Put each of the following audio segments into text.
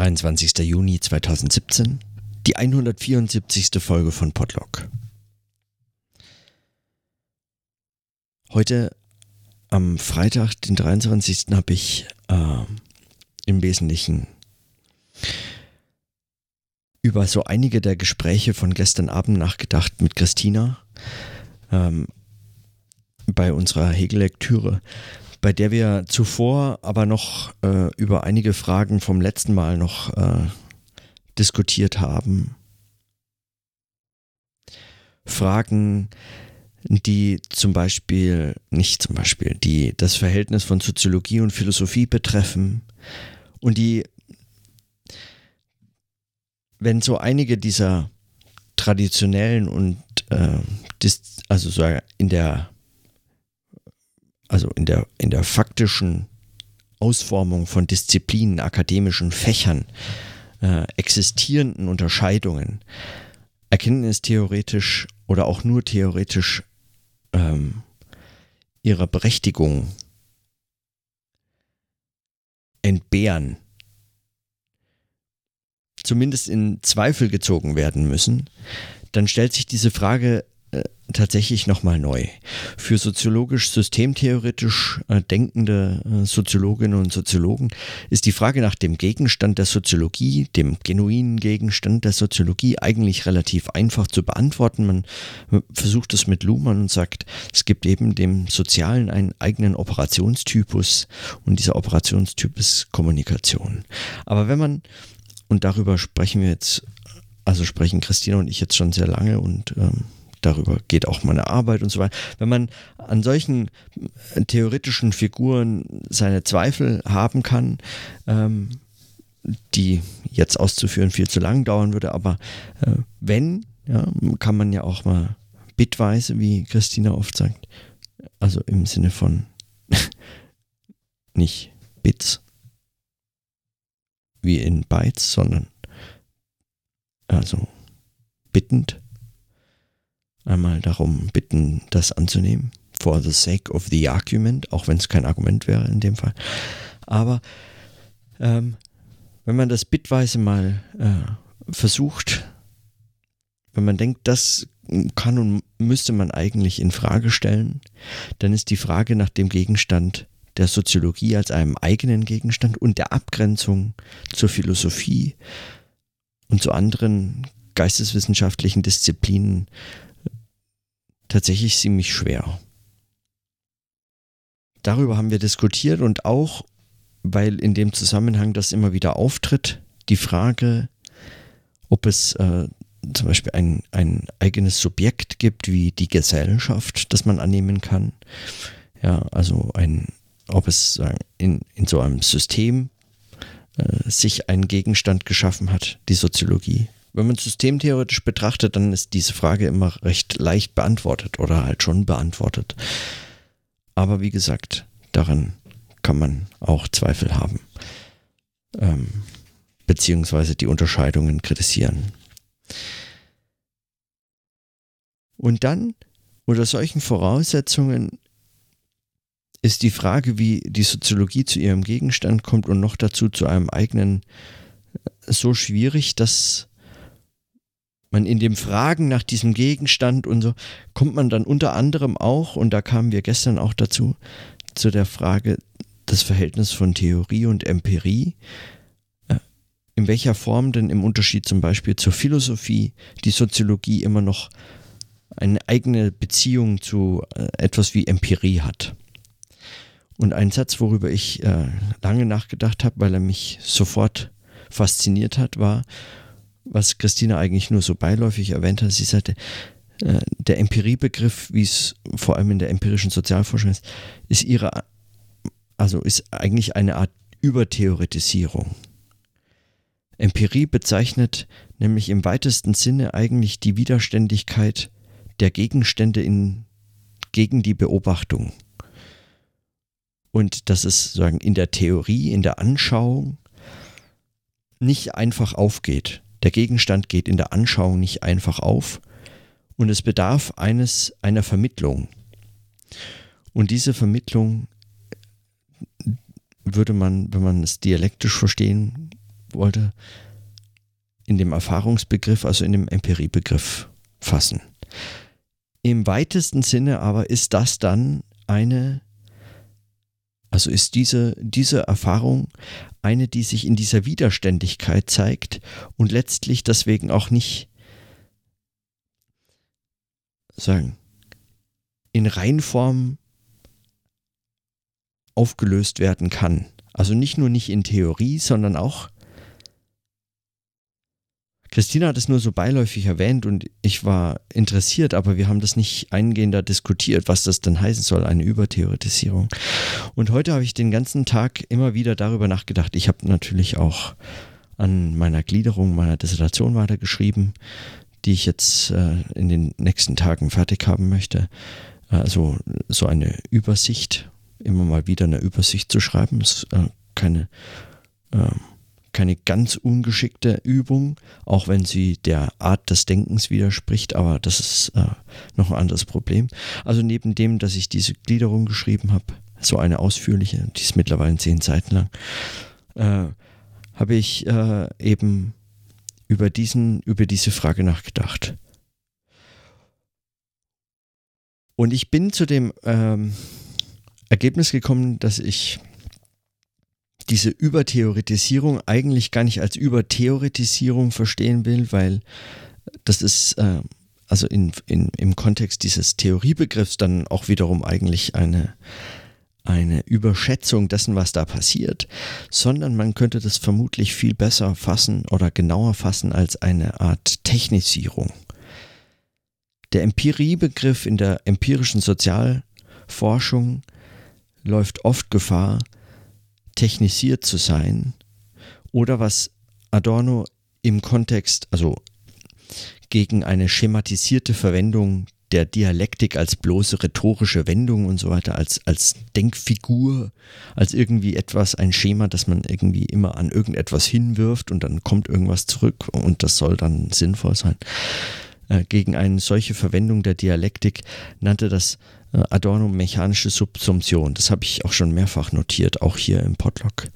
23. Juni 2017, die 174. Folge von Podlog. Heute am Freitag, den 23. habe ich äh, im Wesentlichen über so einige der Gespräche von gestern Abend nachgedacht mit Christina ähm, bei unserer Hegel-Lektüre bei der wir zuvor aber noch äh, über einige Fragen vom letzten Mal noch äh, diskutiert haben. Fragen, die zum Beispiel, nicht zum Beispiel, die das Verhältnis von Soziologie und Philosophie betreffen und die, wenn so einige dieser traditionellen und äh, also so in der also in der, in der faktischen Ausformung von Disziplinen, akademischen Fächern, äh, existierenden Unterscheidungen, erkenntnistheoretisch oder auch nur theoretisch ähm, ihrer Berechtigung entbehren, zumindest in Zweifel gezogen werden müssen, dann stellt sich diese Frage tatsächlich nochmal neu. Für soziologisch systemtheoretisch äh, denkende äh, Soziologinnen und Soziologen ist die Frage nach dem Gegenstand der Soziologie, dem genuinen Gegenstand der Soziologie, eigentlich relativ einfach zu beantworten. Man äh, versucht es mit Luhmann und sagt, es gibt eben dem Sozialen einen eigenen Operationstypus und dieser Operationstyp ist Kommunikation. Aber wenn man, und darüber sprechen wir jetzt, also sprechen Christina und ich jetzt schon sehr lange und ähm, darüber geht auch meine Arbeit und so weiter. Wenn man an solchen äh, theoretischen Figuren seine Zweifel haben kann, ähm, die jetzt auszuführen viel zu lang dauern würde, aber äh, wenn, ja, kann man ja auch mal bitweise, wie Christina oft sagt, also im Sinne von nicht Bits wie in Bytes, sondern also bittend einmal darum bitten, das anzunehmen. For the sake of the argument, auch wenn es kein Argument wäre in dem Fall. Aber ähm, wenn man das bitweise mal äh, versucht, wenn man denkt, das kann und müsste man eigentlich in Frage stellen, dann ist die Frage nach dem Gegenstand der Soziologie als einem eigenen Gegenstand und der Abgrenzung zur Philosophie und zu anderen geisteswissenschaftlichen Disziplinen tatsächlich ziemlich schwer. Darüber haben wir diskutiert und auch, weil in dem Zusammenhang das immer wieder auftritt, die Frage, ob es äh, zum Beispiel ein, ein eigenes Subjekt gibt, wie die Gesellschaft, das man annehmen kann. Ja, also ein, ob es in, in so einem System äh, sich einen Gegenstand geschaffen hat, die Soziologie. Wenn man systemtheoretisch betrachtet, dann ist diese Frage immer recht leicht beantwortet oder halt schon beantwortet. Aber wie gesagt, daran kann man auch Zweifel haben. Ähm, beziehungsweise die Unterscheidungen kritisieren. Und dann, unter solchen Voraussetzungen, ist die Frage, wie die Soziologie zu ihrem Gegenstand kommt und noch dazu zu einem eigenen, so schwierig, dass man in dem Fragen nach diesem Gegenstand und so kommt man dann unter anderem auch, und da kamen wir gestern auch dazu, zu der Frage das Verhältnis von Theorie und Empirie. Äh, in welcher Form denn im Unterschied zum Beispiel zur Philosophie die Soziologie immer noch eine eigene Beziehung zu äh, etwas wie Empirie hat. Und ein Satz, worüber ich äh, lange nachgedacht habe, weil er mich sofort fasziniert hat, war, was Christina eigentlich nur so beiläufig erwähnt hat. Sie sagte, äh, der Empiriebegriff, wie es vor allem in der empirischen Sozialforschung ist, ist ihre, also ist eigentlich eine Art Übertheoretisierung. Empirie bezeichnet nämlich im weitesten Sinne eigentlich die Widerständigkeit der Gegenstände in, gegen die Beobachtung. Und dass es sagen, in der Theorie, in der Anschauung nicht einfach aufgeht. Der Gegenstand geht in der Anschauung nicht einfach auf und es bedarf eines einer Vermittlung. Und diese Vermittlung würde man, wenn man es dialektisch verstehen wollte in dem Erfahrungsbegriff, also in dem Empiriebegriff fassen. Im weitesten Sinne aber ist das dann eine, also ist diese, diese Erfahrung eine, die sich in dieser Widerständigkeit zeigt und letztlich deswegen auch nicht sagen, in Reinform aufgelöst werden kann. Also nicht nur nicht in Theorie, sondern auch Christina hat es nur so beiläufig erwähnt und ich war interessiert, aber wir haben das nicht eingehender diskutiert, was das denn heißen soll, eine Übertheoretisierung. Und heute habe ich den ganzen Tag immer wieder darüber nachgedacht. Ich habe natürlich auch an meiner Gliederung meiner Dissertation weitergeschrieben, die ich jetzt äh, in den nächsten Tagen fertig haben möchte. Also so eine Übersicht, immer mal wieder eine Übersicht zu schreiben, ist äh, keine äh, keine ganz ungeschickte Übung, auch wenn sie der Art des Denkens widerspricht, aber das ist äh, noch ein anderes Problem. Also neben dem, dass ich diese Gliederung geschrieben habe, so eine ausführliche, die ist mittlerweile zehn Seiten lang, äh, habe ich äh, eben über, diesen, über diese Frage nachgedacht. Und ich bin zu dem ähm, Ergebnis gekommen, dass ich diese Übertheoretisierung eigentlich gar nicht als Übertheoretisierung verstehen will, weil das ist äh, also in, in, im Kontext dieses Theoriebegriffs dann auch wiederum eigentlich eine, eine Überschätzung dessen, was da passiert, sondern man könnte das vermutlich viel besser fassen oder genauer fassen als eine Art Technisierung. Der Empiriebegriff in der empirischen Sozialforschung läuft oft Gefahr, technisiert zu sein oder was Adorno im Kontext, also gegen eine schematisierte Verwendung der Dialektik als bloße rhetorische Wendung und so weiter, als, als Denkfigur, als irgendwie etwas, ein Schema, das man irgendwie immer an irgendetwas hinwirft und dann kommt irgendwas zurück und das soll dann sinnvoll sein. Äh, gegen eine solche Verwendung der Dialektik nannte das Adorno mechanische Subsumption. Das habe ich auch schon mehrfach notiert, auch hier im Podlog.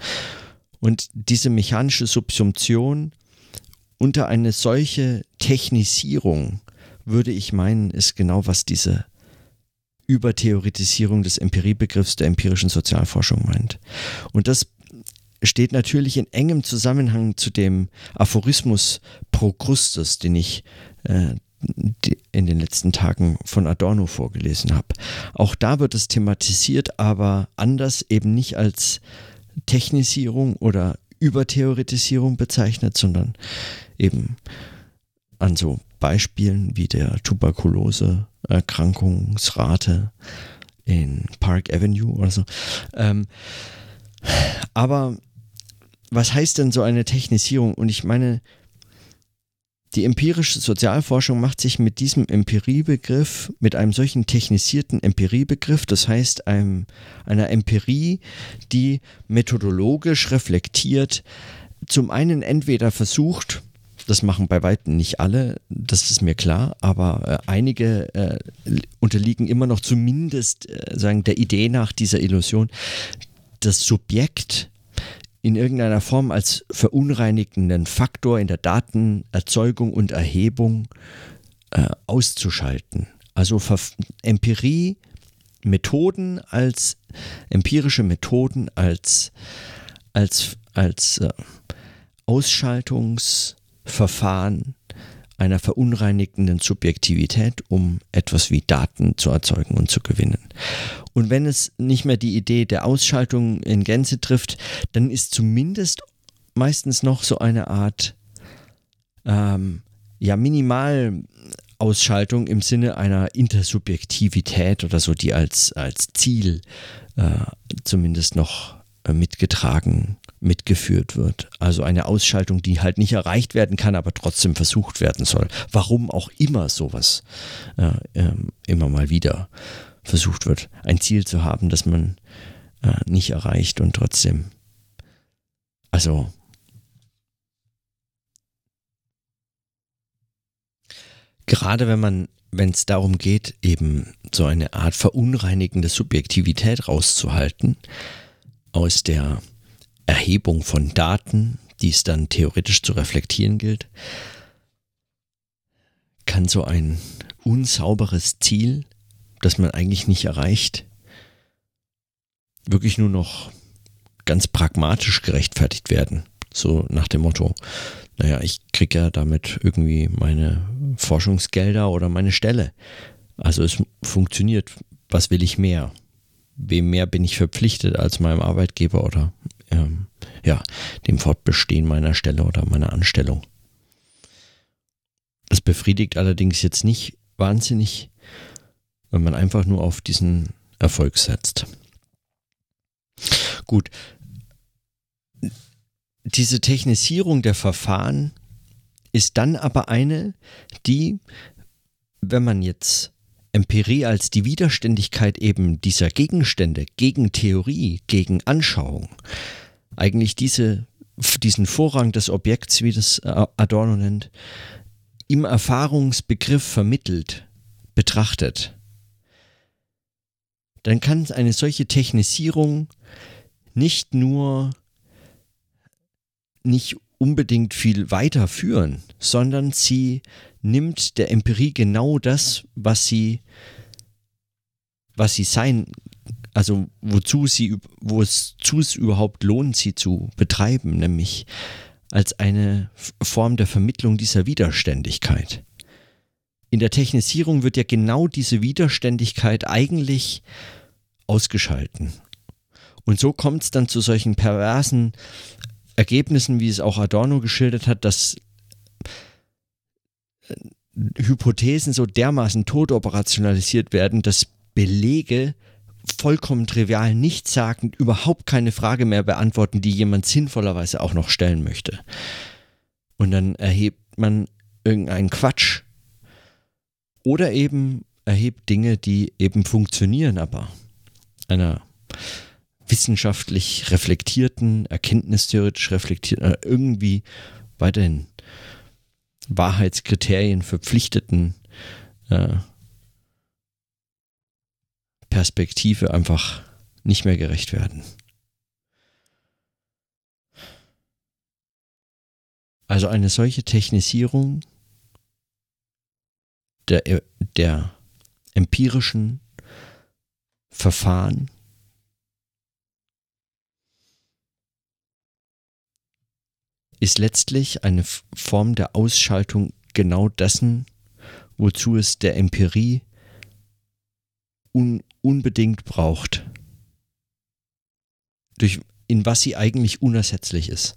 Und diese mechanische Subsumption unter eine solche Technisierung, würde ich meinen, ist genau was diese Übertheoretisierung des Empiriebegriffs der empirischen Sozialforschung meint. Und das steht natürlich in engem Zusammenhang zu dem Aphorismus Procrustes, den ich äh, in den letzten Tagen von Adorno vorgelesen habe. Auch da wird es thematisiert, aber anders eben nicht als Technisierung oder Übertheoretisierung bezeichnet, sondern eben an so Beispielen wie der Tuberkulose-Erkrankungsrate in Park Avenue oder so. Ähm, aber was heißt denn so eine Technisierung? Und ich meine, die empirische Sozialforschung macht sich mit diesem Empiriebegriff, mit einem solchen technisierten Empiriebegriff, das heißt einem, einer Empirie, die methodologisch reflektiert, zum einen entweder versucht, das machen bei weitem nicht alle, das ist mir klar, aber äh, einige äh, unterliegen immer noch zumindest äh, sagen der Idee nach dieser Illusion, das Subjekt in irgendeiner Form als verunreinigenden Faktor in der Datenerzeugung und Erhebung äh, auszuschalten. Also Empirie, Methoden als empirische Methoden als, als, als äh, Ausschaltungsverfahren einer verunreinigenden Subjektivität, um etwas wie Daten zu erzeugen und zu gewinnen. Und wenn es nicht mehr die Idee der Ausschaltung in Gänze trifft, dann ist zumindest meistens noch so eine Art ähm, ja, Minimalausschaltung im Sinne einer Intersubjektivität oder so, die als, als Ziel äh, zumindest noch äh, mitgetragen mitgeführt wird. Also eine Ausschaltung, die halt nicht erreicht werden kann, aber trotzdem versucht werden soll. Warum auch immer sowas äh, äh, immer mal wieder versucht wird, ein Ziel zu haben, das man äh, nicht erreicht und trotzdem, also gerade wenn man, wenn es darum geht, eben so eine Art verunreinigende Subjektivität rauszuhalten aus der Erhebung von Daten, die es dann theoretisch zu reflektieren gilt, kann so ein unsauberes Ziel, das man eigentlich nicht erreicht, wirklich nur noch ganz pragmatisch gerechtfertigt werden. So nach dem Motto, naja, ich kriege ja damit irgendwie meine Forschungsgelder oder meine Stelle. Also es funktioniert. Was will ich mehr? Wem mehr bin ich verpflichtet als meinem Arbeitgeber oder ähm, ja, dem Fortbestehen meiner Stelle oder meiner Anstellung? Das befriedigt allerdings jetzt nicht wahnsinnig, wenn man einfach nur auf diesen Erfolg setzt. Gut. Diese Technisierung der Verfahren ist dann aber eine, die, wenn man jetzt Empirie als die Widerständigkeit eben dieser Gegenstände gegen Theorie, gegen Anschauung, eigentlich diese, diesen Vorrang des Objekts, wie das Adorno nennt, im Erfahrungsbegriff vermittelt, betrachtet, dann kann eine solche Technisierung nicht nur nicht unbedingt viel weiterführen, sondern sie nimmt der Empirie genau das, was sie, was sie sein, also wozu sie, wo es zu es überhaupt lohnt, sie zu betreiben, nämlich als eine Form der Vermittlung dieser Widerständigkeit. In der Technisierung wird ja genau diese Widerständigkeit eigentlich ausgeschalten. Und so kommt es dann zu solchen perversen Ergebnissen, wie es auch Adorno geschildert hat, dass äh, Hypothesen so dermaßen tot operationalisiert werden, dass Belege vollkommen trivial, nichtssagend, überhaupt keine Frage mehr beantworten, die jemand sinnvollerweise auch noch stellen möchte. Und dann erhebt man irgendeinen Quatsch oder eben erhebt Dinge, die eben funktionieren, aber einer wissenschaftlich reflektierten, erkenntnistheoretisch reflektierten, irgendwie weiterhin Wahrheitskriterien verpflichteten äh, Perspektive einfach nicht mehr gerecht werden. Also eine solche Technisierung der, der empirischen Verfahren ist letztlich eine Form der Ausschaltung genau dessen, wozu es der Empirie un unbedingt braucht. Durch, in was sie eigentlich unersetzlich ist.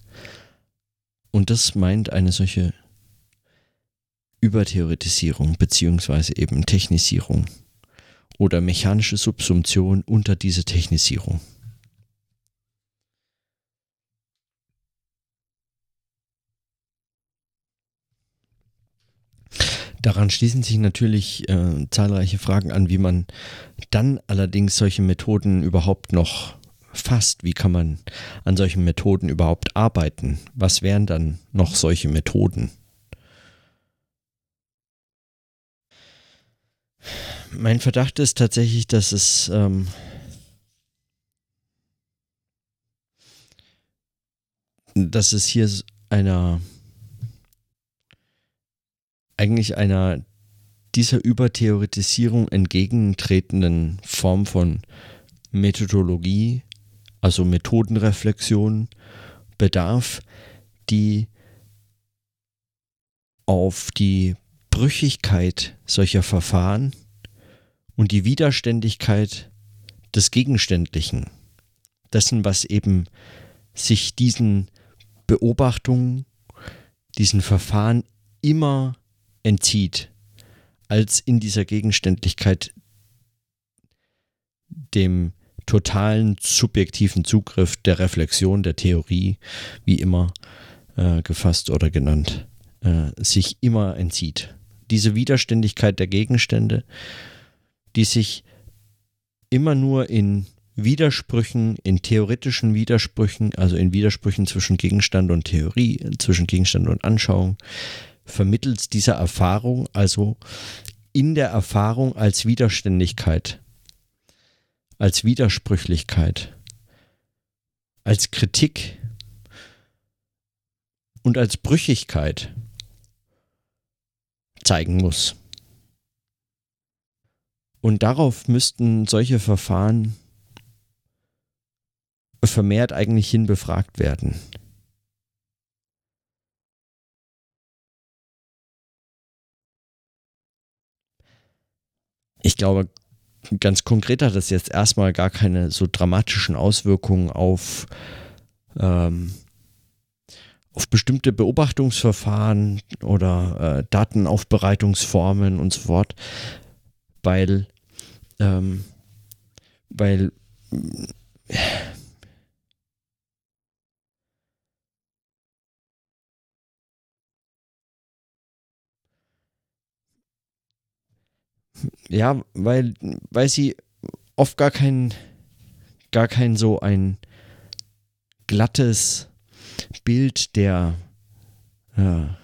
Und das meint eine solche Übertheoretisierung beziehungsweise eben Technisierung oder mechanische Subsumption unter diese Technisierung. Daran schließen sich natürlich äh, zahlreiche Fragen an, wie man dann allerdings solche Methoden überhaupt noch fasst. Wie kann man an solchen Methoden überhaupt arbeiten? Was wären dann noch solche Methoden? Mein Verdacht ist tatsächlich, dass es ähm, dass es hier einer eigentlich einer dieser Übertheoretisierung entgegentretenden Form von Methodologie, also Methodenreflexion, bedarf, die auf die Brüchigkeit solcher Verfahren und die Widerständigkeit des Gegenständlichen, dessen, was eben sich diesen Beobachtungen, diesen Verfahren immer entzieht, als in dieser Gegenständlichkeit dem totalen subjektiven Zugriff der Reflexion, der Theorie, wie immer äh, gefasst oder genannt, äh, sich immer entzieht. Diese Widerständigkeit der Gegenstände, die sich immer nur in Widersprüchen, in theoretischen Widersprüchen, also in Widersprüchen zwischen Gegenstand und Theorie, zwischen Gegenstand und Anschauung, vermittels dieser Erfahrung, also in der Erfahrung als Widerständigkeit, als Widersprüchlichkeit, als Kritik und als Brüchigkeit zeigen muss. Und darauf müssten solche Verfahren vermehrt eigentlich hin befragt werden. Ich glaube, ganz konkret hat das jetzt erstmal gar keine so dramatischen Auswirkungen auf, ähm, auf bestimmte Beobachtungsverfahren oder äh, Datenaufbereitungsformen und so fort, weil, ähm, weil ja, weil, weil sie oft gar kein, gar kein so ein glattes Bild der, ja,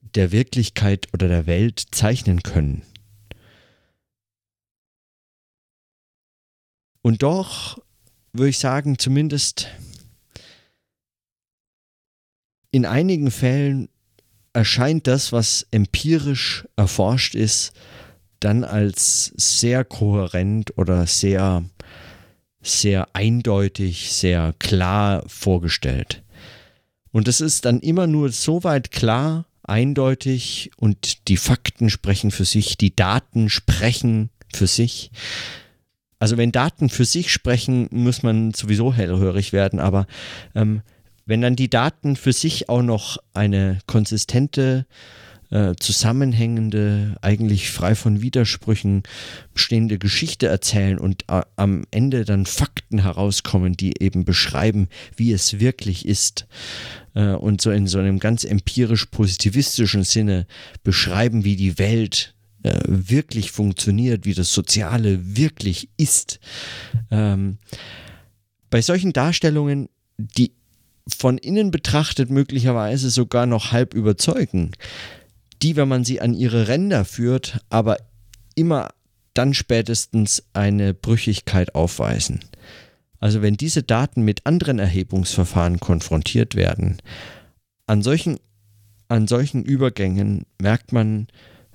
der Wirklichkeit oder der Welt zeichnen können. Und doch würde ich sagen, zumindest in einigen Fällen erscheint das, was empirisch erforscht ist, dann als sehr kohärent oder sehr, sehr eindeutig, sehr klar vorgestellt. Und es ist dann immer nur so weit klar, eindeutig und die Fakten sprechen für sich, die Daten sprechen für sich. Also wenn Daten für sich sprechen, muss man sowieso hellhörig werden, aber ähm, wenn dann die Daten für sich auch noch eine konsistente, äh, zusammenhängende, eigentlich frei von Widersprüchen bestehende Geschichte erzählen und äh, am Ende dann Fakten herauskommen, die eben beschreiben, wie es wirklich ist äh, und so in so einem ganz empirisch positivistischen Sinne beschreiben, wie die Welt äh, wirklich funktioniert, wie das Soziale wirklich ist. Ähm, bei solchen Darstellungen, die von innen betrachtet möglicherweise sogar noch halb überzeugen, die, wenn man sie an ihre Ränder führt, aber immer dann spätestens eine Brüchigkeit aufweisen. Also wenn diese Daten mit anderen Erhebungsverfahren konfrontiert werden, an solchen, an solchen Übergängen merkt man,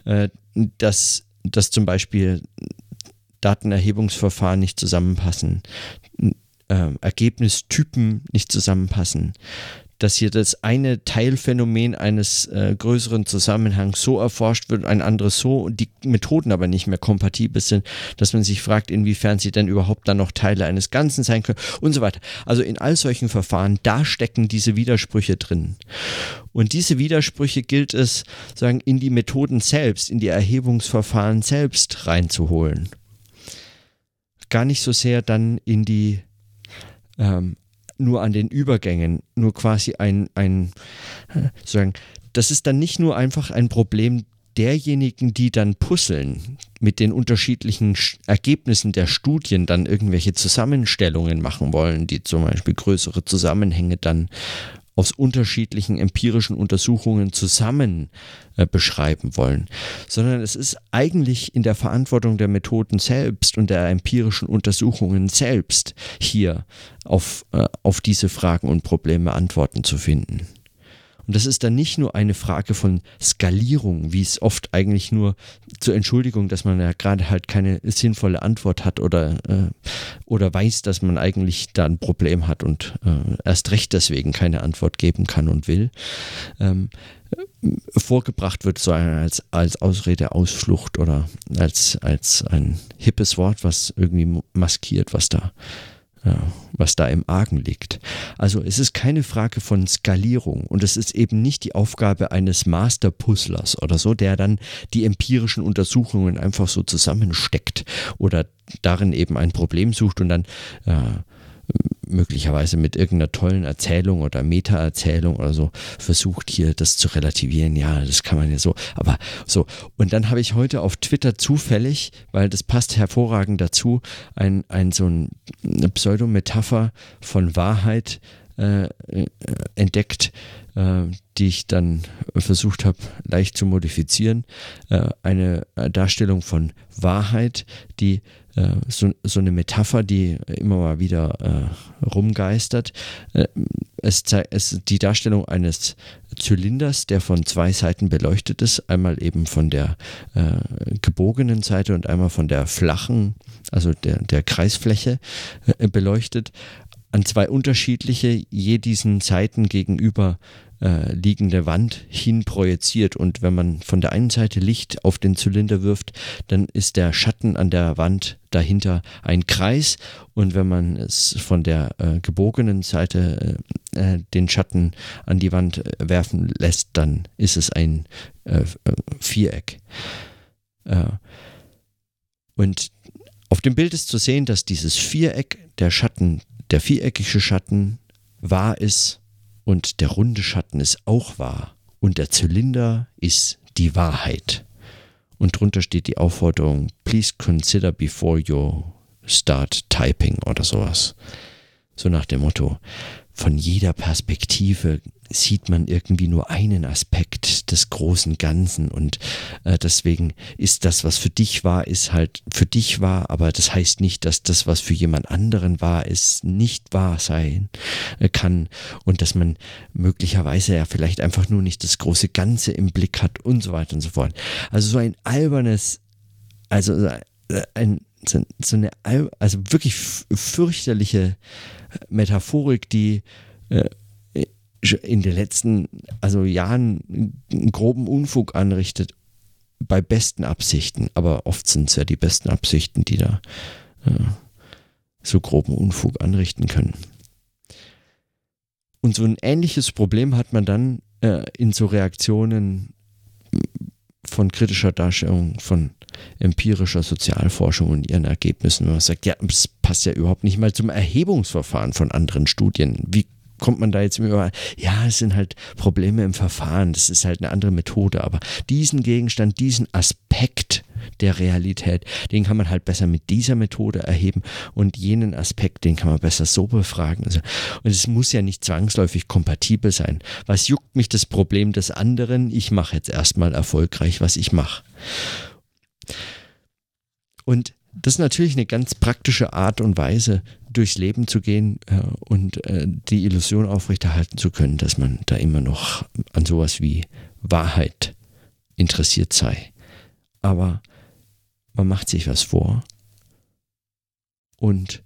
äh, dass, dass zum Beispiel Datenerhebungsverfahren nicht zusammenpassen, äh, Ergebnistypen nicht zusammenpassen. Dass hier das eine Teilphänomen eines äh, größeren Zusammenhangs so erforscht wird, ein anderes so und die Methoden aber nicht mehr kompatibel sind, dass man sich fragt, inwiefern sie denn überhaupt dann noch Teile eines Ganzen sein können und so weiter. Also in all solchen Verfahren, da stecken diese Widersprüche drin. Und diese Widersprüche gilt es, sagen, in die Methoden selbst, in die Erhebungsverfahren selbst reinzuholen. Gar nicht so sehr dann in die ähm, nur an den Übergängen, nur quasi ein, ein sagen, das ist dann nicht nur einfach ein Problem derjenigen, die dann puzzeln, mit den unterschiedlichen Ergebnissen der Studien dann irgendwelche Zusammenstellungen machen wollen, die zum Beispiel größere Zusammenhänge dann aus unterschiedlichen empirischen Untersuchungen zusammen äh, beschreiben wollen, sondern es ist eigentlich in der Verantwortung der Methoden selbst und der empirischen Untersuchungen selbst hier auf, äh, auf diese Fragen und Probleme Antworten zu finden. Und das ist dann nicht nur eine Frage von Skalierung, wie es oft eigentlich nur zur Entschuldigung, dass man ja gerade halt keine sinnvolle Antwort hat oder, äh, oder weiß, dass man eigentlich da ein Problem hat und äh, erst recht deswegen keine Antwort geben kann und will. Ähm, vorgebracht wird, so als, als Ausrede, Ausflucht oder als, als ein hippes Wort, was irgendwie maskiert, was da was da im Argen liegt. Also es ist keine Frage von Skalierung und es ist eben nicht die Aufgabe eines Masterpuzzlers oder so, der dann die empirischen Untersuchungen einfach so zusammensteckt oder darin eben ein Problem sucht und dann äh, möglicherweise mit irgendeiner tollen Erzählung oder Meta-Erzählung oder so versucht hier das zu relativieren. Ja, das kann man ja so. Aber so. Und dann habe ich heute auf Twitter zufällig, weil das passt hervorragend dazu, ein, ein so ein, eine Pseudometapher von Wahrheit äh, entdeckt, äh, die ich dann versucht habe, leicht zu modifizieren. Äh, eine Darstellung von Wahrheit, die äh, so, so, eine Metapher, die immer mal wieder äh, rumgeistert. Äh, es, es die Darstellung eines Zylinders, der von zwei Seiten beleuchtet ist, einmal eben von der äh, gebogenen Seite und einmal von der flachen, also der, der Kreisfläche beleuchtet an zwei unterschiedliche, je diesen Seiten gegenüber äh, liegende Wand hin projiziert. Und wenn man von der einen Seite Licht auf den Zylinder wirft, dann ist der Schatten an der Wand dahinter ein Kreis. Und wenn man es von der äh, gebogenen Seite äh, äh den Schatten an die Wand äh, werfen lässt, dann ist es ein äh, Viereck. und auf dem Bild ist zu sehen, dass dieses Viereck, der Schatten der viereckige Schatten wahr ist und der runde Schatten ist auch wahr und der Zylinder ist die Wahrheit. Und drunter steht die Aufforderung, please consider before you start typing oder sowas. So nach dem Motto, von jeder Perspektive sieht man irgendwie nur einen Aspekt des großen Ganzen und äh, deswegen ist das, was für dich wahr ist, halt für dich wahr, aber das heißt nicht, dass das, was für jemand anderen wahr ist, nicht wahr sein äh, kann und dass man möglicherweise ja vielleicht einfach nur nicht das große Ganze im Blick hat und so weiter und so fort. Also so ein albernes, also äh, ein, so, eine, also wirklich fürchterliche Metaphorik, die äh, in den letzten also Jahren einen groben Unfug anrichtet, bei besten Absichten, aber oft sind es ja die besten Absichten, die da äh, so groben Unfug anrichten können. Und so ein ähnliches Problem hat man dann äh, in so Reaktionen von kritischer Darstellung von empirischer Sozialforschung und ihren Ergebnissen, wenn man sagt, ja, das passt ja überhaupt nicht mal zum Erhebungsverfahren von anderen Studien. Wie kommt man da jetzt immer, ja, es sind halt Probleme im Verfahren, das ist halt eine andere Methode, aber diesen Gegenstand, diesen Aspekt der Realität, den kann man halt besser mit dieser Methode erheben und jenen Aspekt, den kann man besser so befragen. Also, und es muss ja nicht zwangsläufig kompatibel sein. Was juckt mich das Problem des anderen? Ich mache jetzt erstmal erfolgreich, was ich mache. Und das ist natürlich eine ganz praktische Art und Weise, durchs Leben zu gehen äh, und äh, die Illusion aufrechterhalten zu können, dass man da immer noch an sowas wie Wahrheit interessiert sei. Aber man macht sich was vor und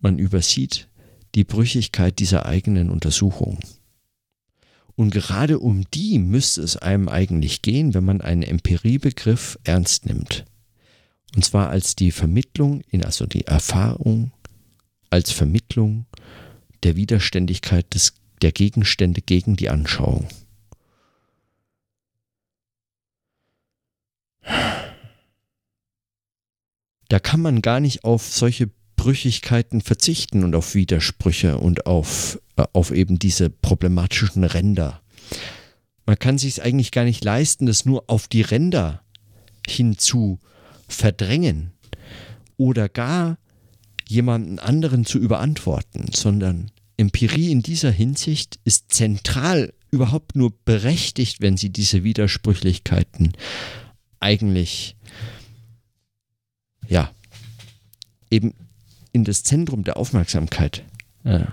man übersieht die Brüchigkeit dieser eigenen Untersuchung. Und gerade um die müsste es einem eigentlich gehen, wenn man einen Empiriebegriff ernst nimmt. Und zwar als die Vermittlung, in, also die Erfahrung als Vermittlung der Widerständigkeit des, der Gegenstände gegen die Anschauung. Da kann man gar nicht auf solche Brüchigkeiten verzichten und auf Widersprüche und auf, äh, auf eben diese problematischen Ränder. Man kann sich es eigentlich gar nicht leisten, das nur auf die Ränder hinzu verdrängen oder gar jemanden anderen zu überantworten, sondern Empirie in dieser Hinsicht ist zentral überhaupt nur berechtigt, wenn sie diese Widersprüchlichkeiten eigentlich ja eben in das Zentrum der Aufmerksamkeit äh,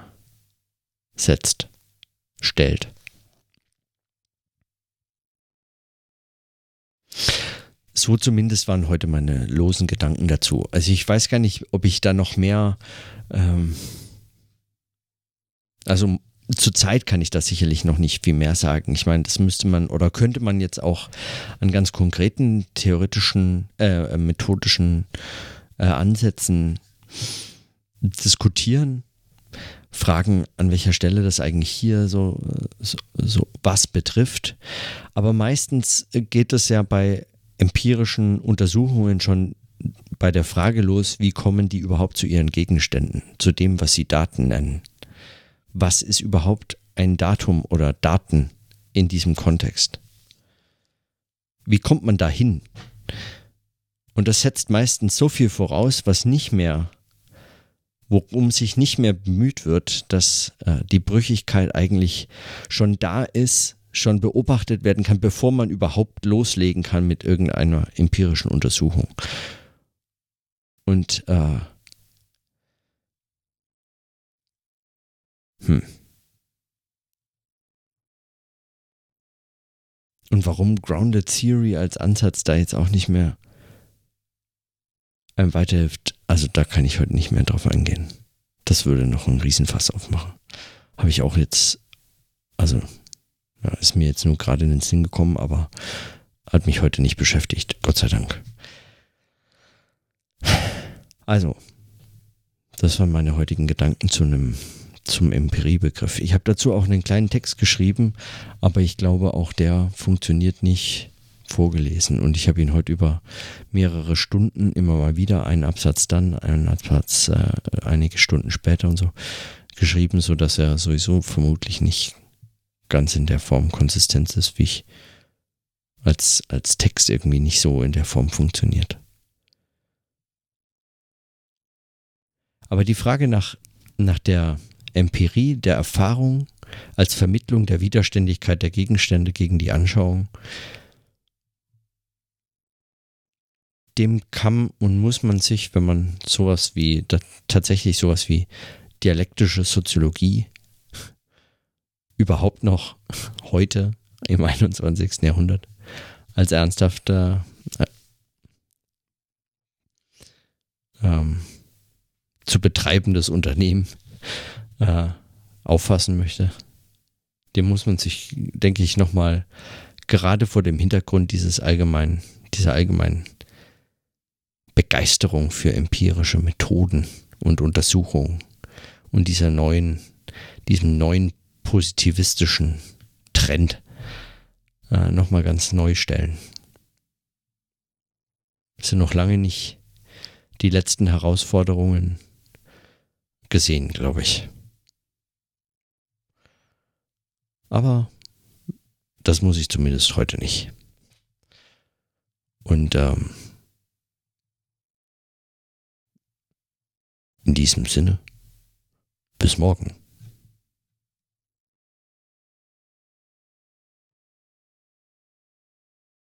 setzt, stellt. So zumindest waren heute meine losen Gedanken dazu. Also ich weiß gar nicht, ob ich da noch mehr. Ähm, also zurzeit kann ich da sicherlich noch nicht viel mehr sagen. Ich meine, das müsste man oder könnte man jetzt auch an ganz konkreten theoretischen, äh, methodischen äh, Ansätzen diskutieren. Fragen, an welcher Stelle das eigentlich hier so, so, so was betrifft. Aber meistens geht es ja bei empirischen Untersuchungen schon bei der Frage los, wie kommen die überhaupt zu ihren Gegenständen, zu dem, was sie Daten nennen. Was ist überhaupt ein Datum oder Daten in diesem Kontext? Wie kommt man da hin? Und das setzt meistens so viel voraus, was nicht mehr worum sich nicht mehr bemüht wird, dass äh, die Brüchigkeit eigentlich schon da ist, schon beobachtet werden kann, bevor man überhaupt loslegen kann mit irgendeiner empirischen Untersuchung. Und äh, hm. Und warum Grounded Theory als Ansatz da jetzt auch nicht mehr einem weiterhilft, also da kann ich heute nicht mehr drauf eingehen. Das würde noch einen Riesenfass aufmachen. Habe ich auch jetzt, also ja, ist mir jetzt nur gerade in den Sinn gekommen, aber hat mich heute nicht beschäftigt, Gott sei Dank. Also, das waren meine heutigen Gedanken zu einem zum Empiriebegriff. Ich habe dazu auch einen kleinen Text geschrieben, aber ich glaube auch der funktioniert nicht vorgelesen und ich habe ihn heute über mehrere Stunden immer mal wieder einen Absatz dann, einen Absatz äh, einige Stunden später und so geschrieben, so dass er sowieso vermutlich nicht ganz in der Form Konsistenz ist, wie ich als, als Text irgendwie nicht so in der Form funktioniert. Aber die Frage nach, nach der Empirie, der Erfahrung als Vermittlung der Widerständigkeit der Gegenstände gegen die Anschauung, dem kann und muss man sich, wenn man sowas wie, tatsächlich sowas wie dialektische Soziologie überhaupt noch heute im 21. Jahrhundert als ernsthafter äh, ähm, zu betreibendes Unternehmen äh, auffassen möchte, dem muss man sich, denke ich, nochmal gerade vor dem Hintergrund dieses allgemeinen, dieser allgemeinen Begeisterung für empirische Methoden und Untersuchungen und dieser neuen, diesem neuen positivistischen Trend äh, nochmal ganz neu stellen. Es sind noch lange nicht die letzten Herausforderungen gesehen, glaube ich. Aber das muss ich zumindest heute nicht. Und ähm, in diesem Sinne, bis morgen.